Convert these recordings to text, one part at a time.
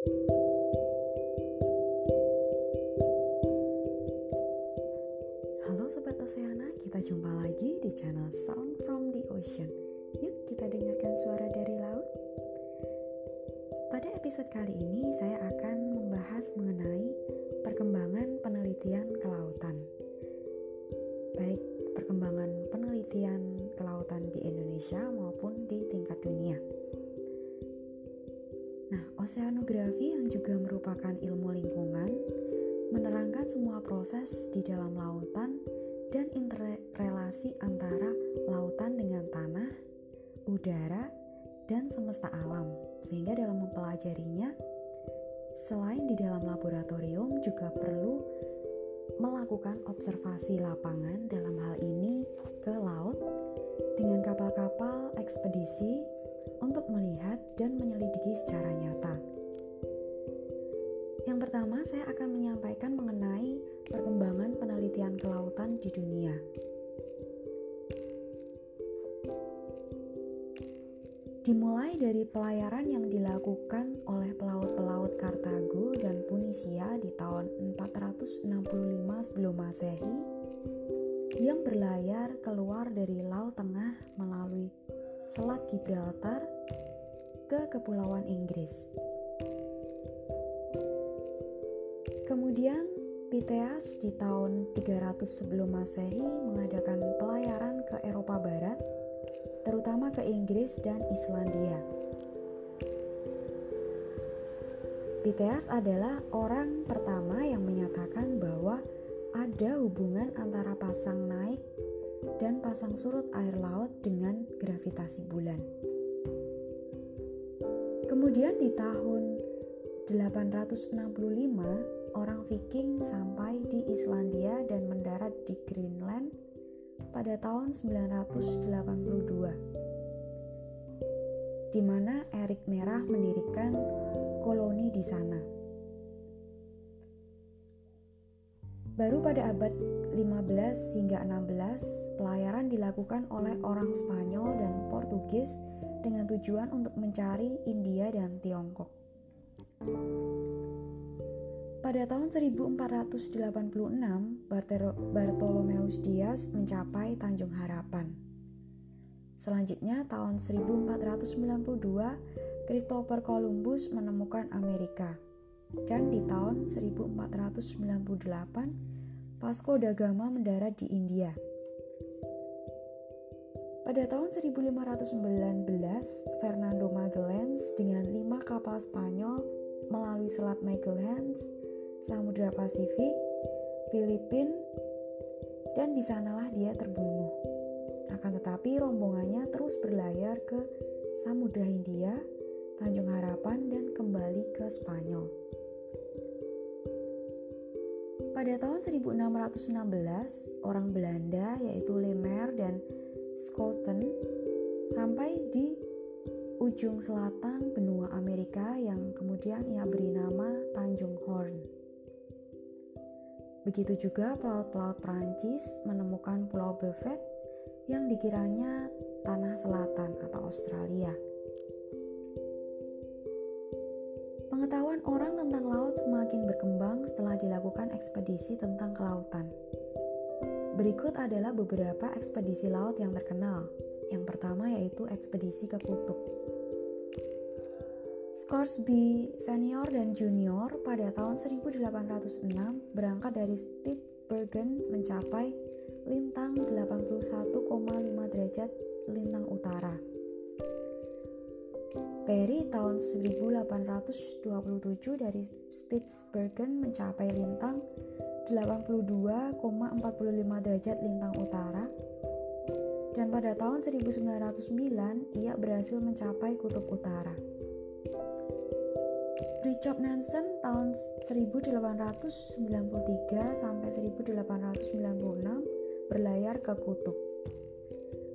Halo Sobat Oceana, kita jumpa lagi di channel Sound from the Ocean. Yuk kita dengarkan suara dari laut. Pada episode kali ini saya akan membahas mengenai perkembangan penelitian kelautan oceanografi yang juga merupakan ilmu lingkungan menerangkan semua proses di dalam lautan dan interrelasi antara lautan dengan tanah, udara, dan semesta alam. Sehingga dalam mempelajarinya, selain di dalam laboratorium juga perlu melakukan observasi lapangan dalam hal ini ke laut dengan kapal-kapal ekspedisi untuk melihat dan menyelidiki secara nyata yang pertama, saya akan menyampaikan mengenai perkembangan penelitian kelautan di dunia. Dimulai dari pelayaran yang dilakukan oleh pelaut-pelaut Kartago dan Punisia di tahun 465 sebelum Masehi yang berlayar keluar dari Laut Tengah melalui Selat Gibraltar ke Kepulauan Inggris. Kemudian Piteas di tahun 300 sebelum Masehi mengadakan pelayaran ke Eropa Barat, terutama ke Inggris dan Islandia. Piteas adalah orang pertama yang menyatakan bahwa ada hubungan antara pasang naik dan pasang surut air laut dengan gravitasi bulan. Kemudian di tahun 865 orang Viking sampai di Islandia dan mendarat di Greenland pada tahun 982 di mana Erik Merah mendirikan koloni di sana. Baru pada abad 15 hingga 16, pelayaran dilakukan oleh orang Spanyol dan Portugis dengan tujuan untuk mencari India dan Tiongkok. Pada tahun 1486, Bartolomeus Dias mencapai Tanjung Harapan. Selanjutnya, tahun 1492, Christopher Columbus menemukan Amerika. Dan di tahun 1498, Vasco da Gama mendarat di India. Pada tahun 1519, Fernando Magellan dengan lima kapal Spanyol melalui Selat Magellan Samudra Pasifik, Filipina, dan di sanalah dia terbunuh. Akan tetapi rombongannya terus berlayar ke Samudra Hindia, Tanjung Harapan, dan kembali ke Spanyol. Pada tahun 1616, orang Belanda yaitu Lemer dan Schouten sampai di ujung selatan benua Amerika yang kemudian ia beri nama Tanjung Horn. Begitu juga pelaut-pelaut Prancis menemukan Pulau Buffet yang dikiranya tanah selatan atau Australia. Pengetahuan orang tentang laut semakin berkembang setelah dilakukan ekspedisi tentang kelautan. Berikut adalah beberapa ekspedisi laut yang terkenal. Yang pertama yaitu ekspedisi ke kutub. Scoresby senior dan junior pada tahun 1806 berangkat dari Spitsbergen mencapai lintang 81,5 derajat lintang utara. Perry tahun 1827 dari Spitsbergen mencapai lintang 82,45 derajat lintang utara dan pada tahun 1909 ia berhasil mencapai kutub utara. Richard Nansen tahun 1893 sampai 1896 berlayar ke kutub.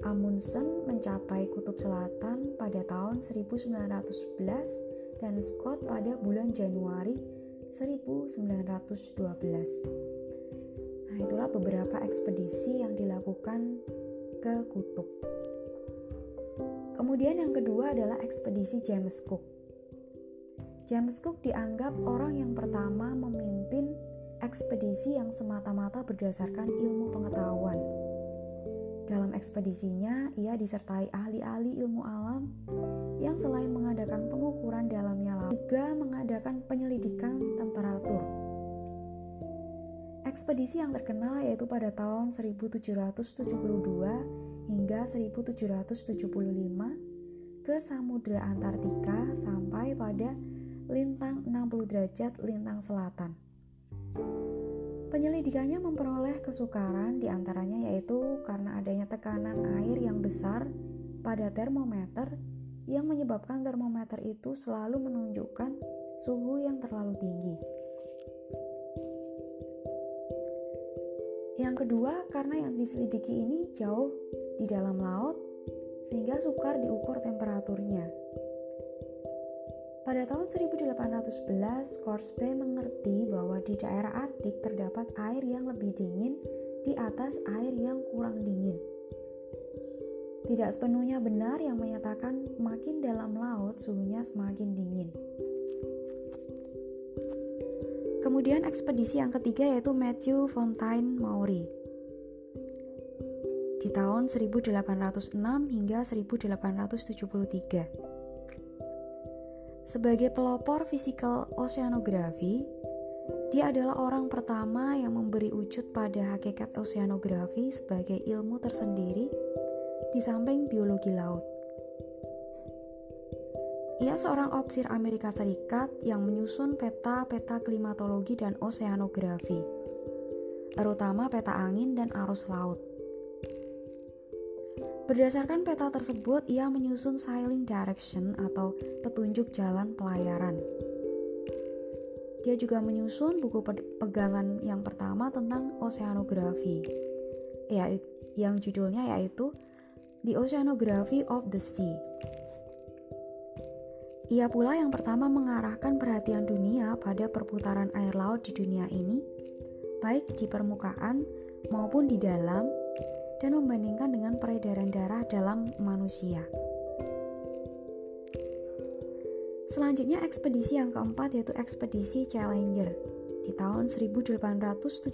Amundsen mencapai kutub selatan pada tahun 1911 dan Scott pada bulan Januari 1912. Nah, itulah beberapa ekspedisi yang dilakukan ke kutub. Kemudian yang kedua adalah ekspedisi James Cook. James Cook dianggap orang yang pertama memimpin ekspedisi yang semata-mata berdasarkan ilmu pengetahuan. Dalam ekspedisinya, ia disertai ahli-ahli ilmu alam yang selain mengadakan pengukuran dalamnya laut, juga mengadakan penyelidikan temperatur. Ekspedisi yang terkenal yaitu pada tahun 1772 hingga 1775 ke Samudra Antartika sampai pada lintang 60 derajat lintang selatan. Penyelidikannya memperoleh kesukaran di antaranya yaitu karena adanya tekanan air yang besar pada termometer yang menyebabkan termometer itu selalu menunjukkan suhu yang terlalu tinggi. Yang kedua, karena yang diselidiki ini jauh di dalam laut, sehingga sukar diukur temperaturnya. Pada tahun 1811, Korsbe mengerti bahwa di daerah Arktik terdapat air yang lebih dingin di atas air yang kurang dingin. Tidak sepenuhnya benar yang menyatakan makin dalam laut suhunya semakin dingin. Kemudian ekspedisi yang ketiga yaitu Matthew Fontaine Maury. Di tahun 1806 hingga 1873. Sebagai pelopor fisikal oceanografi, dia adalah orang pertama yang memberi wujud pada hakikat oceanografi sebagai ilmu tersendiri di samping biologi laut. Ia seorang opsir Amerika Serikat yang menyusun peta-peta klimatologi dan oceanografi, terutama peta angin dan arus laut. Berdasarkan peta tersebut, ia menyusun sailing direction atau petunjuk jalan pelayaran. Dia juga menyusun buku pegangan yang pertama tentang oceanografi, ya, yang judulnya yaitu The Oceanography of the Sea. Ia pula yang pertama mengarahkan perhatian dunia pada perputaran air laut di dunia ini, baik di permukaan maupun di dalam dan membandingkan dengan peredaran darah dalam manusia. Selanjutnya ekspedisi yang keempat yaitu ekspedisi Challenger di tahun 1872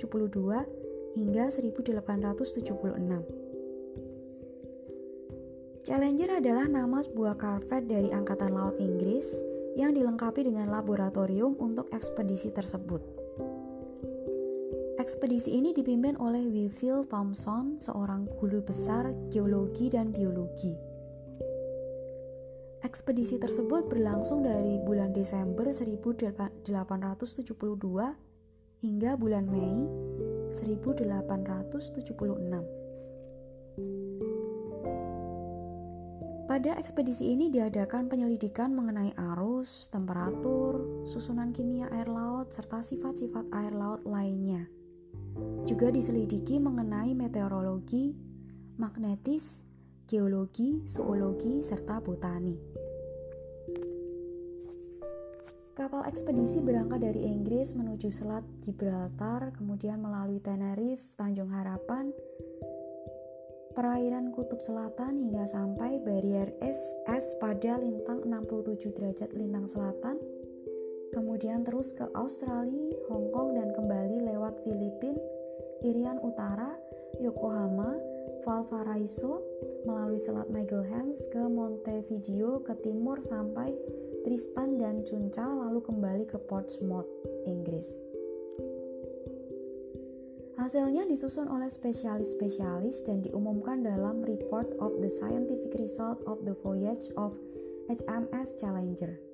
hingga 1876. Challenger adalah nama sebuah korvet dari Angkatan Laut Inggris yang dilengkapi dengan laboratorium untuk ekspedisi tersebut. Ekspedisi ini dipimpin oleh Wilfield Thompson, seorang guru besar geologi dan biologi. Ekspedisi tersebut berlangsung dari bulan Desember 1872 hingga bulan Mei 1876. Pada ekspedisi ini diadakan penyelidikan mengenai arus, temperatur, susunan kimia air laut, serta sifat-sifat air laut lainnya. Juga diselidiki mengenai meteorologi, magnetis, geologi, zoologi, serta botani. Kapal ekspedisi berangkat dari Inggris menuju Selat Gibraltar, kemudian melalui Tenerife, Tanjung Harapan, perairan Kutub Selatan hingga sampai barier es, es pada lintang 67 derajat lintang selatan, kemudian terus ke Australia, Hong Kong, dan kembali lewat Filipina, Irian Utara, Yokohama, Valparaiso, melalui Selat Magellan ke Montevideo ke timur sampai Tristan dan Cunca lalu kembali ke Portsmouth, Inggris. Hasilnya disusun oleh spesialis-spesialis dan diumumkan dalam Report of the Scientific Result of the Voyage of HMS Challenger.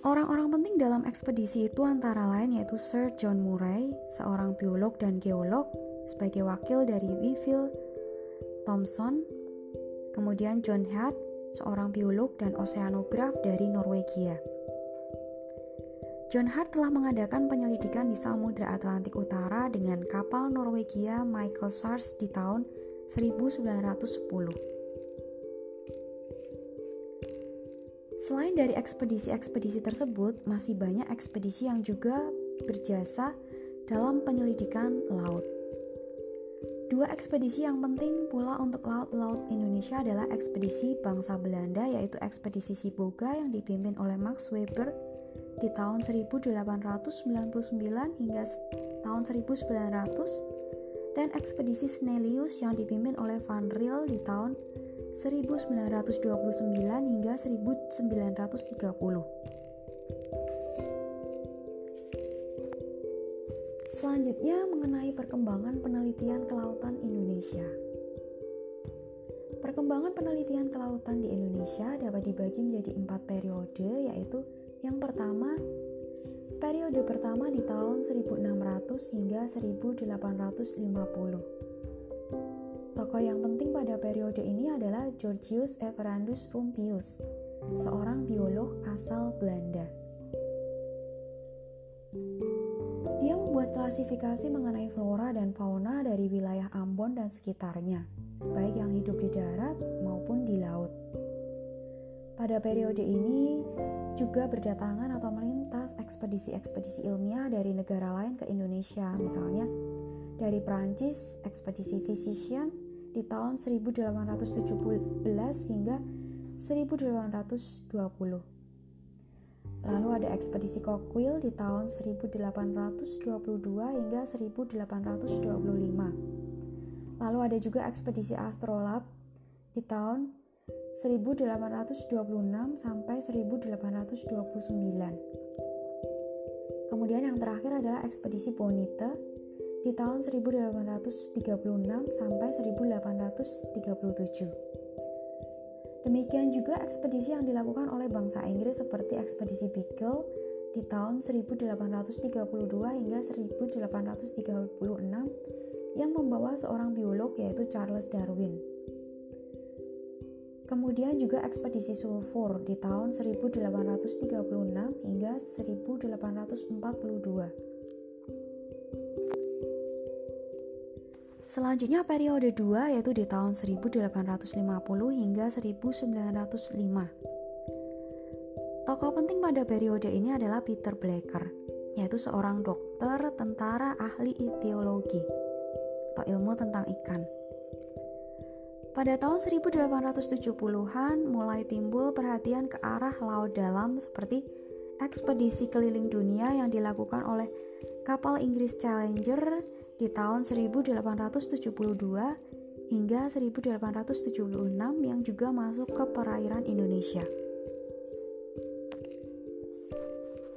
Orang-orang penting dalam ekspedisi itu antara lain yaitu Sir John Murray, seorang biolog dan geolog, sebagai wakil dari Wiville Thomson, kemudian John Hart, seorang biolog dan oceanograf dari Norwegia. John Hart telah mengadakan penyelidikan di Samudra Atlantik Utara dengan kapal Norwegia Michael Sars di tahun 1910. Selain dari ekspedisi-ekspedisi tersebut, masih banyak ekspedisi yang juga berjasa dalam penyelidikan laut. Dua ekspedisi yang penting pula untuk laut-laut Indonesia adalah ekspedisi bangsa Belanda yaitu ekspedisi Siboga yang dipimpin oleh Max Weber di tahun 1899 hingga tahun 1900 dan ekspedisi Snellius yang dipimpin oleh Van Riel di tahun 1929 hingga 1930. Selanjutnya mengenai perkembangan penelitian kelautan Indonesia. Perkembangan penelitian kelautan di Indonesia dapat dibagi menjadi empat periode, yaitu yang pertama, periode pertama di tahun 1600 hingga 1850. Tokoh yang penting pada periode ini adalah Georgius Everandus Rumpius, seorang biolog asal Belanda. Dia membuat klasifikasi mengenai flora dan fauna dari wilayah Ambon dan sekitarnya, baik yang hidup di darat maupun di laut. Pada periode ini juga berdatangan atau melintas ekspedisi-ekspedisi ilmiah dari negara lain ke Indonesia, misalnya dari Prancis, ekspedisi Physician di tahun 1817 hingga 1820. Lalu ada ekspedisi Coquille di tahun 1822 hingga 1825. Lalu ada juga ekspedisi Astrolabe di tahun 1826 sampai 1829. Kemudian yang terakhir adalah ekspedisi Bonita di tahun 1836 sampai 1837. Demikian juga ekspedisi yang dilakukan oleh bangsa Inggris seperti ekspedisi Beagle di tahun 1832 hingga 1836 yang membawa seorang biolog yaitu Charles Darwin. Kemudian juga ekspedisi Sulfur di tahun 1836 hingga 1842. Selanjutnya periode 2 yaitu di tahun 1850 hingga 1905. Tokoh penting pada periode ini adalah Peter Blacker, yaitu seorang dokter, tentara, ahli ideologi atau ilmu tentang ikan. Pada tahun 1870-an mulai timbul perhatian ke arah laut dalam seperti ekspedisi keliling dunia yang dilakukan oleh kapal Inggris Challenger di tahun 1872 hingga 1876 yang juga masuk ke perairan Indonesia.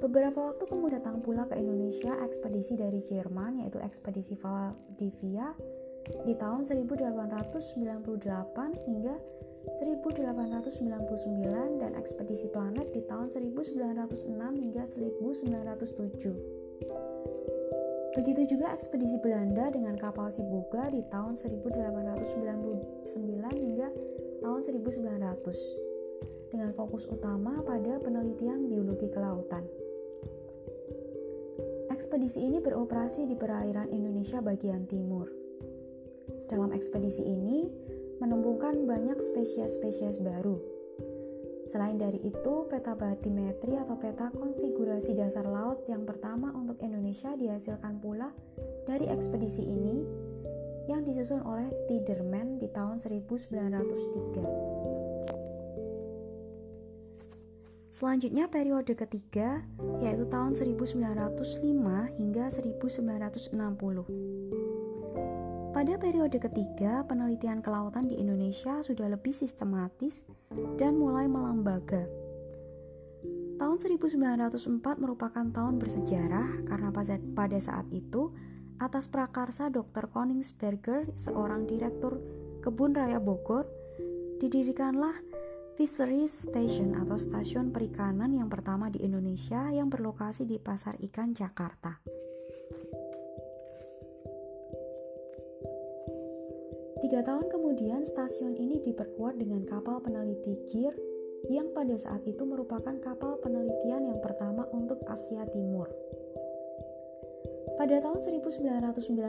Beberapa waktu kemudian datang pula ke Indonesia ekspedisi dari Jerman yaitu ekspedisi Valdivia di tahun 1898 hingga 1899 dan ekspedisi planet di tahun 1906 hingga 1907. Begitu juga ekspedisi Belanda dengan kapal Siboga di tahun 1899 hingga tahun 1900 dengan fokus utama pada penelitian biologi kelautan. Ekspedisi ini beroperasi di perairan Indonesia bagian timur. Dalam ekspedisi ini menemukan banyak spesies-spesies baru, Selain dari itu, peta batimetri atau peta konfigurasi dasar laut yang pertama untuk Indonesia dihasilkan pula dari ekspedisi ini yang disusun oleh Tiderman di tahun 1903. Selanjutnya periode ketiga yaitu tahun 1905 hingga 1960. Pada periode ketiga, penelitian kelautan di Indonesia sudah lebih sistematis dan mulai melembaga. Tahun 1904 merupakan tahun bersejarah karena pada saat itu atas prakarsa Dr. Koningsberger, seorang direktur kebun raya Bogor, didirikanlah Fisheries Station atau stasiun perikanan yang pertama di Indonesia yang berlokasi di Pasar Ikan Jakarta. Tiga tahun kemudian, stasiun ini diperkuat dengan kapal peneliti Gear yang pada saat itu merupakan kapal penelitian yang pertama untuk Asia Timur. Pada tahun 1919,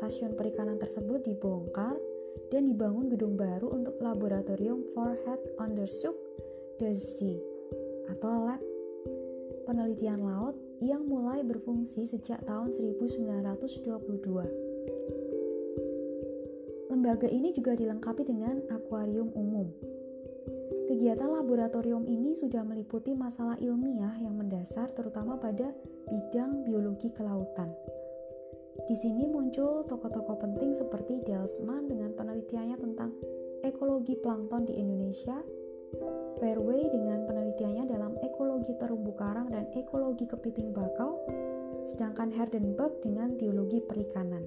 stasiun perikanan tersebut dibongkar dan dibangun gedung baru untuk laboratorium for Head Undershook the Sea atau lab penelitian laut yang mulai berfungsi sejak tahun 1922. Lembaga ini juga dilengkapi dengan akuarium umum. Kegiatan laboratorium ini sudah meliputi masalah ilmiah yang mendasar terutama pada bidang biologi kelautan. Di sini muncul tokoh-tokoh penting seperti Delsman dengan penelitiannya tentang ekologi plankton di Indonesia, Fairway dengan penelitiannya dalam ekologi terumbu karang dan ekologi kepiting bakau, sedangkan Herdenberg dengan biologi perikanan.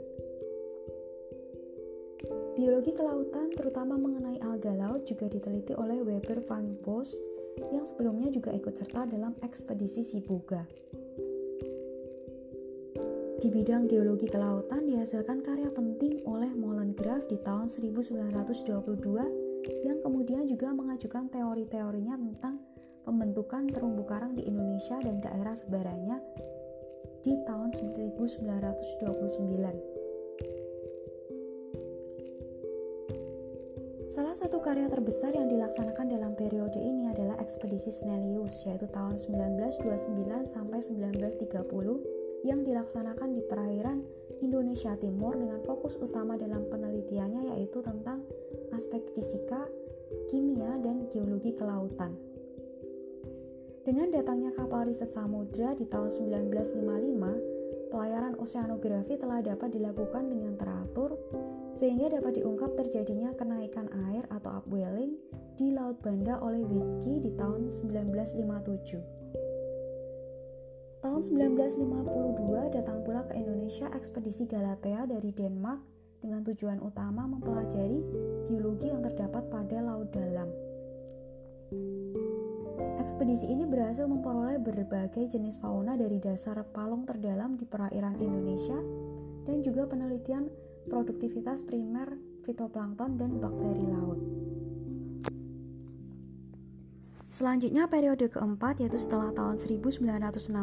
Biologi kelautan, terutama mengenai alga laut, juga diteliti oleh Weber van Bos yang sebelumnya juga ikut serta dalam ekspedisi Sibuga. Di bidang geologi kelautan dihasilkan karya penting oleh Molengraf di tahun 1922 yang kemudian juga mengajukan teori-teorinya tentang pembentukan terumbu karang di Indonesia dan daerah sebaranya di tahun 1929. Salah satu karya terbesar yang dilaksanakan dalam periode ini adalah ekspedisi Snellius yaitu tahun 1929 sampai 1930 yang dilaksanakan di perairan Indonesia Timur dengan fokus utama dalam penelitiannya yaitu tentang aspek fisika, kimia, dan geologi kelautan. Dengan datangnya kapal riset samudra di tahun 1955, pelayaran oseanografi telah dapat dilakukan dengan teratur sehingga dapat diungkap terjadinya kenaikan air atau upwelling di Laut Banda oleh Witke di tahun 1957. Tahun 1952 datang pula ke Indonesia ekspedisi Galatea dari Denmark dengan tujuan utama mempelajari biologi yang terdapat pada laut dalam. Ekspedisi ini berhasil memperoleh berbagai jenis fauna dari dasar palung terdalam di perairan Indonesia dan juga penelitian produktivitas primer fitoplankton dan bakteri laut. Selanjutnya periode keempat yaitu setelah tahun 1960.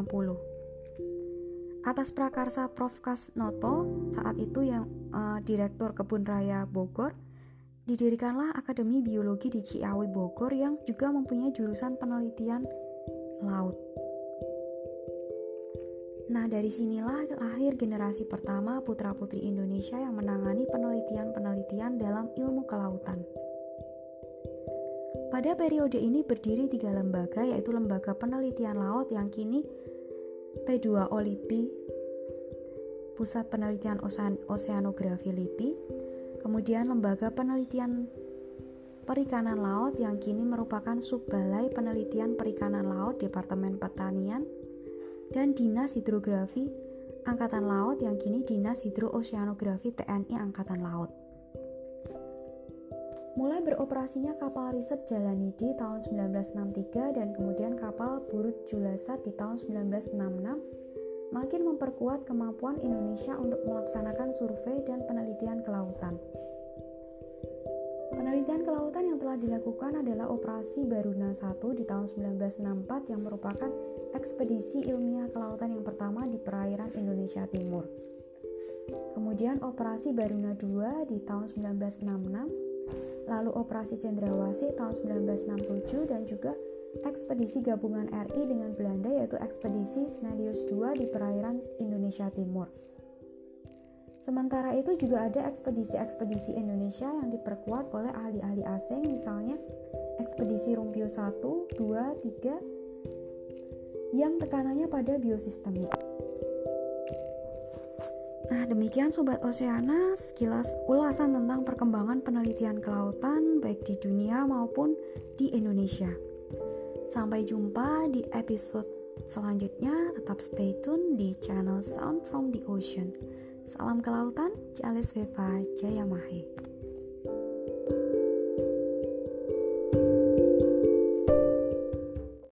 Atas prakarsa Prof. Kasnoto, saat itu yang uh, Direktur Kebun Raya Bogor, didirikanlah Akademi Biologi di Ciawi Bogor yang juga mempunyai jurusan penelitian laut. Nah, dari sinilah lahir generasi pertama putra-putri Indonesia yang menangani penelitian-penelitian dalam ilmu kelautan. Pada periode ini berdiri tiga lembaga yaitu Lembaga Penelitian Laut yang kini P2O LIPI, Pusat Penelitian Osean Oseanografi LIPI, kemudian Lembaga Penelitian Perikanan Laut yang kini merupakan Subbalai Penelitian Perikanan Laut Departemen Pertanian, dan Dinas Hidrografi Angkatan Laut yang kini Dinas Hidrooceanografi TNI Angkatan Laut. Mulai beroperasinya kapal riset Jalanidi tahun 1963 dan kemudian kapal Burut Julasat di tahun 1966 makin memperkuat kemampuan Indonesia untuk melaksanakan survei dan penelitian kelautan. Penelitian kelautan yang telah dilakukan adalah Operasi Baruna 1 di tahun 1964 yang merupakan ekspedisi ilmiah kelautan yang pertama di perairan Indonesia Timur. Kemudian Operasi Baruna 2 di tahun 1966 lalu Operasi Cendrawasih tahun 1967 dan juga ekspedisi gabungan RI dengan Belanda yaitu ekspedisi Snellius II di perairan Indonesia Timur. Sementara itu juga ada ekspedisi-ekspedisi Indonesia yang diperkuat oleh ahli-ahli asing misalnya ekspedisi Rumpio 1, 2, 3 yang tekanannya pada biosistemik. Nah, demikian Sobat Oceana, sekilas ulasan tentang perkembangan penelitian kelautan baik di dunia maupun di Indonesia. Sampai jumpa di episode selanjutnya, tetap stay tune di channel Sound from the Ocean. Salam kelautan, Jales Veva Jayamahe.